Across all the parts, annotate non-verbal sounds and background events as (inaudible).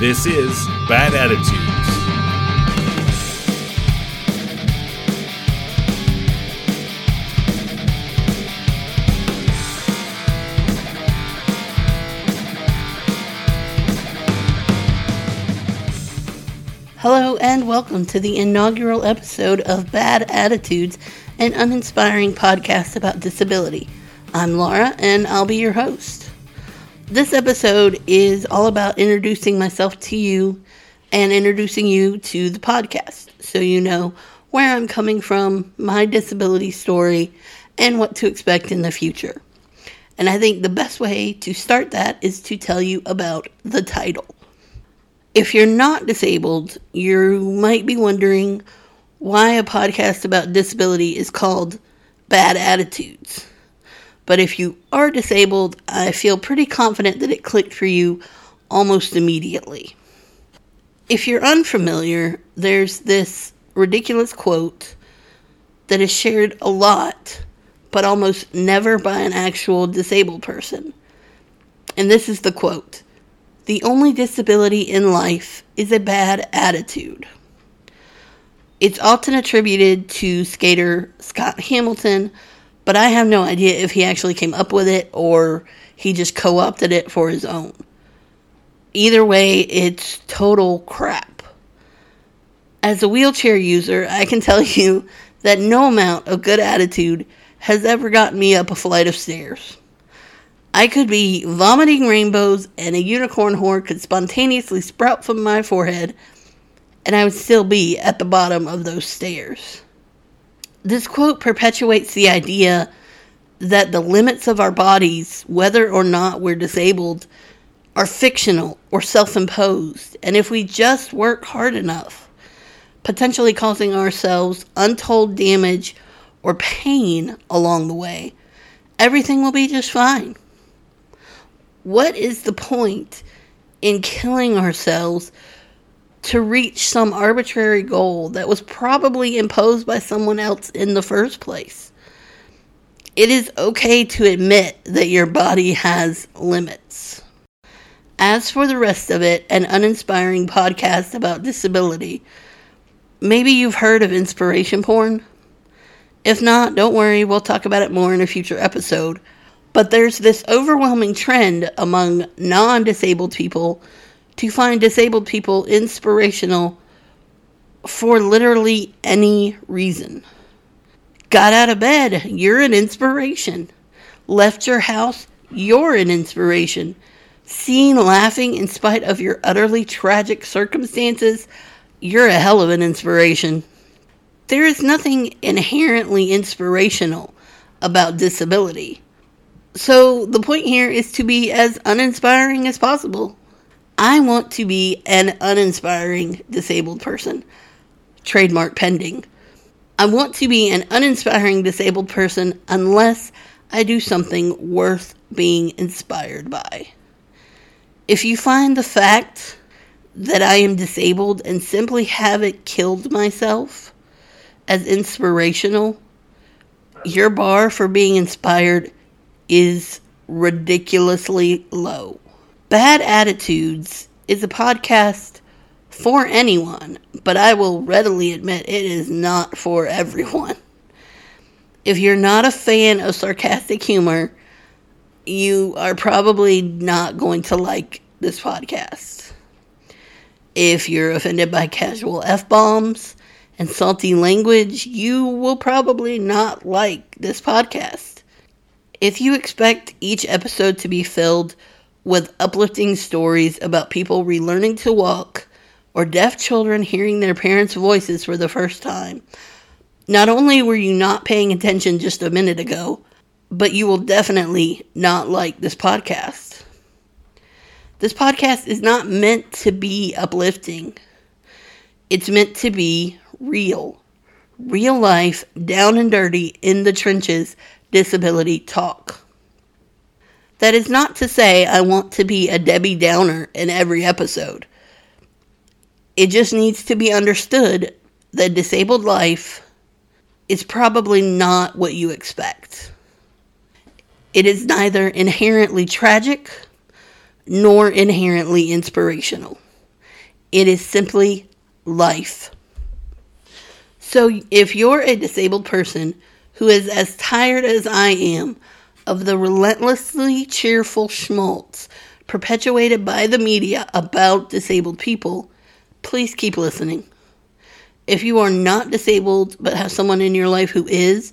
This is Bad Attitudes. Hello, and welcome to the inaugural episode of Bad Attitudes, an uninspiring podcast about disability. I'm Laura, and I'll be your host. This episode is all about introducing myself to you and introducing you to the podcast so you know where I'm coming from, my disability story, and what to expect in the future. And I think the best way to start that is to tell you about the title. If you're not disabled, you might be wondering why a podcast about disability is called Bad Attitudes. But if you are disabled, I feel pretty confident that it clicked for you almost immediately. If you're unfamiliar, there's this ridiculous quote that is shared a lot, but almost never by an actual disabled person. And this is the quote The only disability in life is a bad attitude. It's often attributed to skater Scott Hamilton but I have no idea if he actually came up with it or he just co opted it for his own. Either way, it's total crap. As a wheelchair user, I can tell (laughs) you that no amount of good attitude has ever gotten me up a flight of stairs. I could be vomiting rainbows and a unicorn horn could spontaneously sprout from my forehead, and I would still be at the bottom of those stairs. This quote perpetuates the idea that the limits of our bodies, whether or not we're disabled, are fictional or self imposed. And if we just work hard enough, potentially causing ourselves untold damage or pain along the way, everything will be just fine. What is the point in killing ourselves to reach some arbitrary goal that was probably imposed by someone else in the first place. It is okay to admit that your body has limits. As for the rest of it, an uninspiring podcast about disability, maybe you've heard of inspiration porn. If not, don't worry, we'll talk about it more in a future episode. But there's this overwhelming trend among non disabled people to find disabled people inspirational for literally any reason. Got out of bed, you're an inspiration. Left your house, you're an inspiration. Seen laughing in spite of your utterly tragic circumstances, you're a hell of an inspiration. There is nothing inherently inspirational about disability. So the point here is to be as uninspiring as possible. I want to be an uninspiring disabled person. Trademark pending. I want to be an uninspiring disabled person unless I do something worth being inspired by. If you find the fact that I am disabled and simply haven't killed myself as inspirational, your bar for being inspired is ridiculously low. Bad Attitudes is a podcast for anyone, but I will readily admit it is not for everyone. If you're not a fan of sarcastic humor, you are probably not going to like this podcast. If you're offended by casual F bombs and salty language, you will probably not like this podcast. If you expect each episode to be filled with uplifting stories about people relearning to walk or deaf children hearing their parents' voices for the first time. Not only were you not paying attention just a minute ago, but you will definitely not like this podcast. This podcast is not meant to be uplifting. It's meant to be real. Real life, down and dirty, in the trenches, disability talk. That is not to say I want to be a Debbie Downer in every episode. It just needs to be understood that disabled life is probably not what you expect. It is neither inherently tragic nor inherently inspirational. It is simply life. So if you're a disabled person who is as tired as I am of the relentlessly cheerful schmaltz perpetuated by the media about disabled people, please keep listening. If you are not disabled but have someone in your life who is,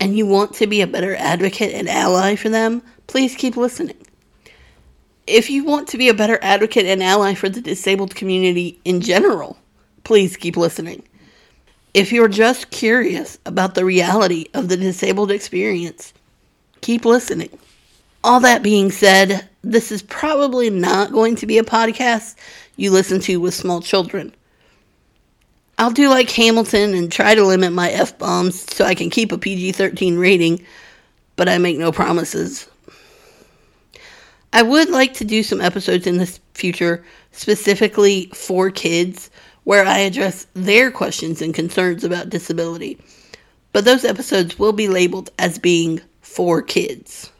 and you want to be a better advocate and ally for them, please keep listening. If you want to be a better advocate and ally for the disabled community in general, please keep listening. If you're just curious about the reality of the disabled experience, keep listening. All that being said, this is probably not going to be a podcast you listen to with small children. I'll do like Hamilton and try to limit my F bombs so I can keep a PG 13 rating, but I make no promises. I would like to do some episodes in the future specifically for kids where I address their questions and concerns about disability, but those episodes will be labeled as being for kids.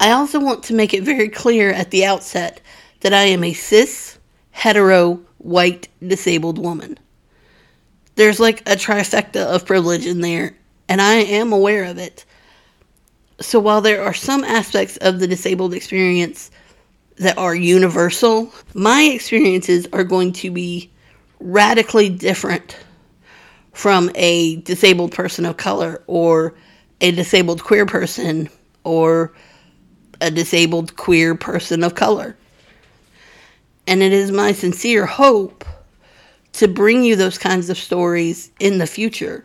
I also want to make it very clear at the outset that I am a cis, hetero, white, disabled woman there's like a trifecta of privilege in there, and I am aware of it. So while there are some aspects of the disabled experience that are universal, my experiences are going to be radically different from a disabled person of color or a disabled queer person or a disabled queer person of color. And it is my sincere hope to bring you those kinds of stories in the future.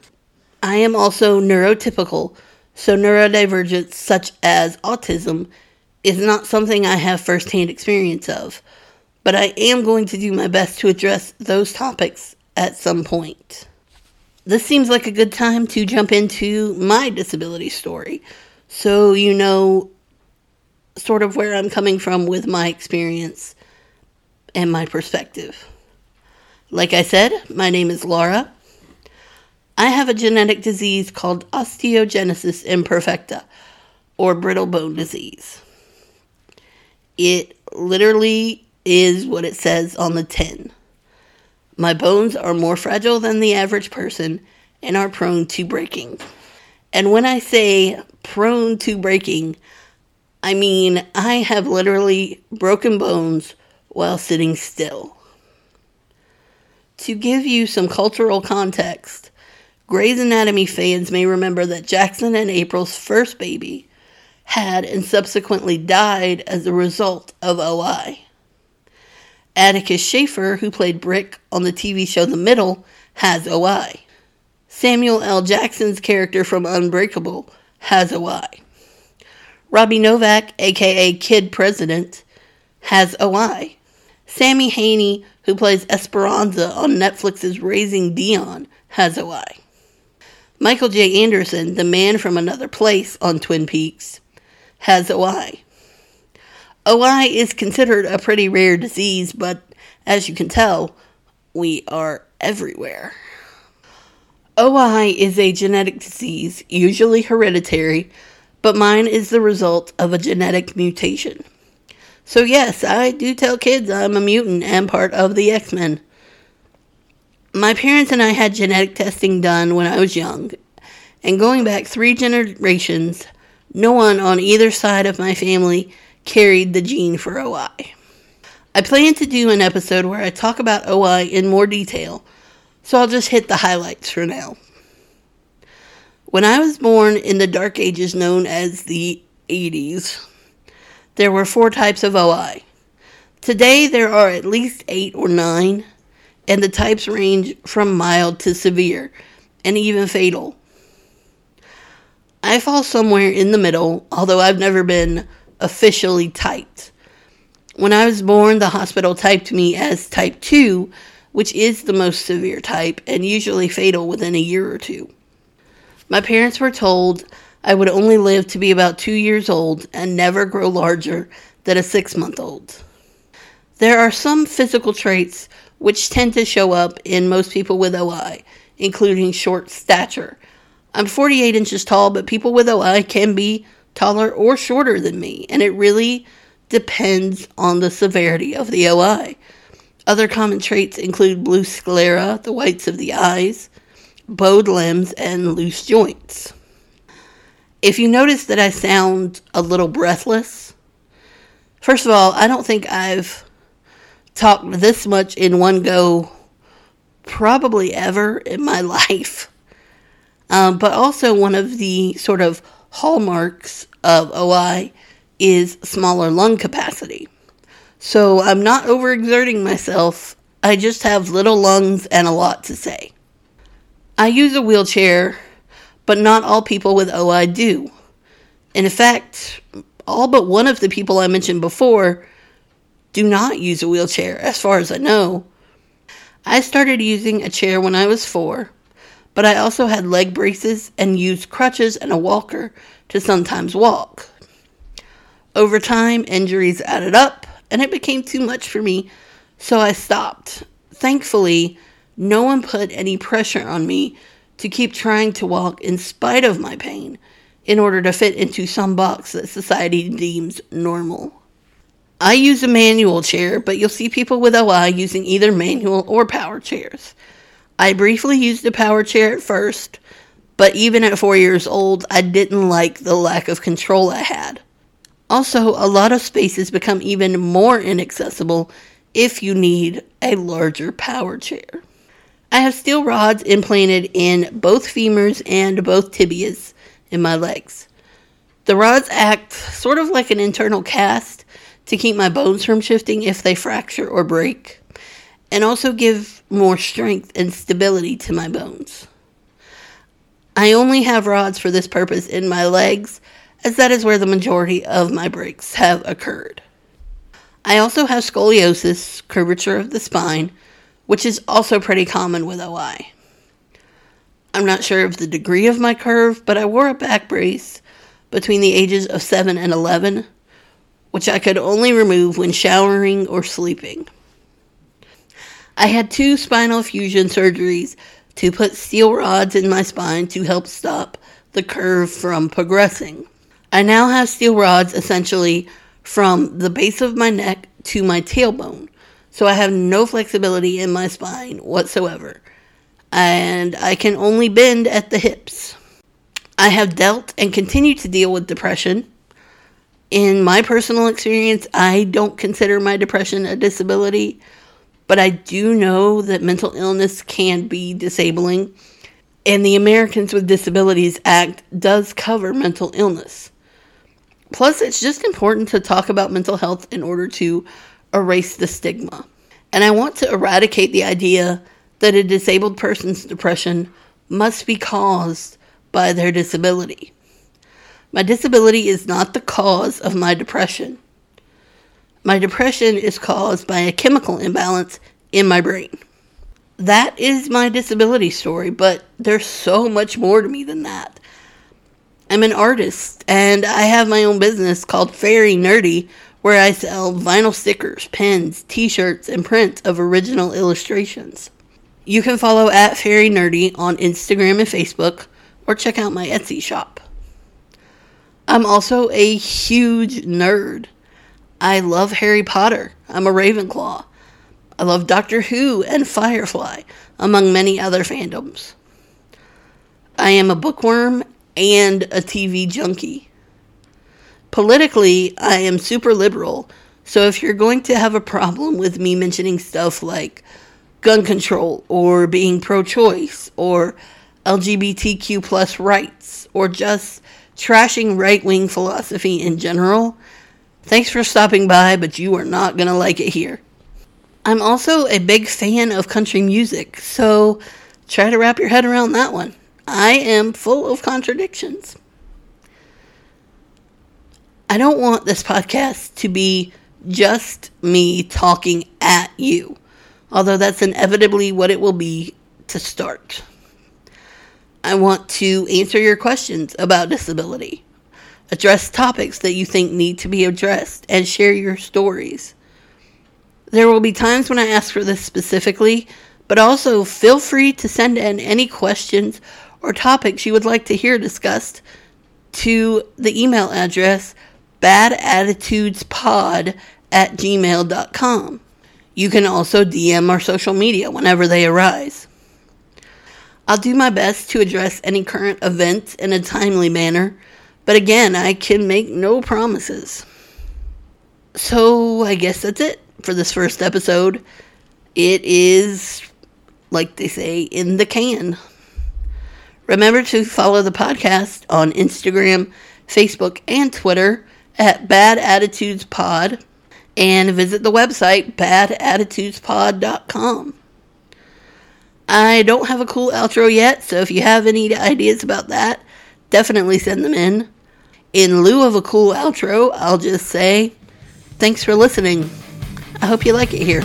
I am also neurotypical, so neurodivergence, such as autism, is not something I have firsthand experience of, but I am going to do my best to address those topics at some point. This seems like a good time to jump into my disability story so you know sort of where I'm coming from with my experience and my perspective. Like I said, my name is Laura. I have a genetic disease called osteogenesis imperfecta, or brittle bone disease. It literally is what it says on the tin. My bones are more fragile than the average person and are prone to breaking. And when I say prone to breaking, I mean I have literally broken bones while sitting still. To give you some cultural context, Grey's Anatomy fans may remember that Jackson and April's first baby had and subsequently died as a result of OI. Atticus Shaffer, who played Brick on the TV show The Middle, has OI. Samuel L. Jackson's character from Unbreakable has OI. Robby Novak, aka Kid President, has OI. Sammy Haney, who plays Esperanza on Netflix's Raising Dion, has OI. Michael J. Anderson, the man from another place on Twin Peaks, has OI. OI is considered a pretty rare disease, but as you can tell, we are everywhere. OI is a genetic disease, usually hereditary, but mine is the result of a genetic mutation. So, yes, I do tell kids I'm a mutant and part of the X Men. My parents and I had genetic testing done when I was young, and going back three generations, no one on either side of my family carried the gene for OI. I plan to do an episode where I talk about OI in more detail, so I'll just hit the highlights for now. When I was born in the dark ages known as the 80s, there were four types of OI. Today, there are at least eight or nine, and the types range from mild to severe and even fatal. I fall somewhere in the middle, although I've never been officially typed. When I was born, the hospital typed me as type 2, which is the most severe type and usually fatal within a year or two. My parents were told I would only live to be about two years old and never grow larger than a six month old. There are some physical traits which tend to show up in most people with OI, including short stature. I'm 48 inches tall, but people with OI can be taller or shorter than me, and it really depends on the severity of the OI. Other common traits include blue sclera, the whites of the eyes, bowed limbs, and loose joints. If you notice that I sound a little breathless, first of all, I don't think I've talked this much in one go probably ever in my (laughs) life. Um, but also, one of the sort of hallmarks of OI is smaller lung capacity. So I'm not overexerting myself. I just have little lungs and a lot to say. I use a wheelchair, but not all people with OI do. In fact, all but one of the people I mentioned before do not use a wheelchair, as far as I know. I started using a chair when I was four, but I also had leg braces and used crutches and a walker to sometimes walk. Over time, injuries added up, and it became too much for me, so I stopped. Thankfully, no one put any pressure on me to keep trying to walk in spite of my pain in order to fit into some box that society deems normal. I use a manual chair, but you'll see people with OI using either manual or power chairs. I briefly used a power chair at first, but even at four years old, I didn't like the lack of control I had. Also, a lot of spaces become even more inaccessible if you need a larger power chair. I have steel rods implanted in both femurs and both tibias in my legs. The rods act sort of like an internal cast to keep my bones from shifting if they fracture or break, and also give more strength and stability to my bones. I only have rods for this purpose in my legs, as that is where the majority of my breaks have occurred. I also have scoliosis, curvature of the spine, which is also pretty common with OI. I'm not sure of the degree of my curve, but I wore a back brace between the ages of 7 and 11, which I could only remove when showering or sleeping. I had two spinal fusion surgeries to put steel rods in my spine to help stop the curve from progressing. I now have steel rods essentially from the base of my neck to my tailbone, so I have no flexibility in my spine whatsoever. And I can only bend at the hips. I have dealt and continue to deal with depression. In my personal experience, I don't consider my depression a disability, but I do know that mental illness can be disabling. And the Americans with Disabilities Act does cover mental illness. Plus, it's just important to talk about mental health in order to erase the stigma. And I want to eradicate the idea that a disabled person's depression must be caused by their disability. My disability is not the cause of my depression. My depression is caused by a chemical imbalance in my brain. That is my disability story, but there's so much more to me than that. I'm an artist and I have my own business called Fairy Nerdy, where I sell vinyl stickers, pens, t shirts, and prints of original illustrations. You can follow at Fairy Nerdy on Instagram and Facebook, or check out my Etsy shop. I'm also a huge nerd. I love Harry Potter. I'm a Ravenclaw. I love Doctor Who and Firefly, among many other fandoms. I am a bookworm and a TV junkie. Politically, I am super liberal, so if you're going to have a problem with me mentioning stuff like gun control or being pro choice or LGBTQ plus rights or just trashing right wing philosophy in general, thanks for stopping by, but you are not going to like it here. I'm also a big fan of country music, so try to wrap your head around that one. I am full of contradictions. I don't want this podcast to be just me talking at you, although that's inevitably what it will be to start. I want to answer your questions about disability, address topics that you think need to be addressed, and share your stories. There will be times when I ask for this specifically, but also feel free to send in any questions or topics you would like to hear discussed to the email address badattitudespod at gmail.com. You can also DM our social media whenever they arise. I'll do my best to address any current events in a timely manner, but again, I can make no promises. So, I guess that's it for this first episode. It is, like they say, in the can. Remember to follow the podcast on Instagram, Facebook, and Twitter at Bad Attitudes Pod and visit the website badattitudespod.com. I don't have a cool outro yet, so if you have any ideas about that, definitely send them in. In lieu of a cool outro, I'll just say thanks for listening. I hope you like it here.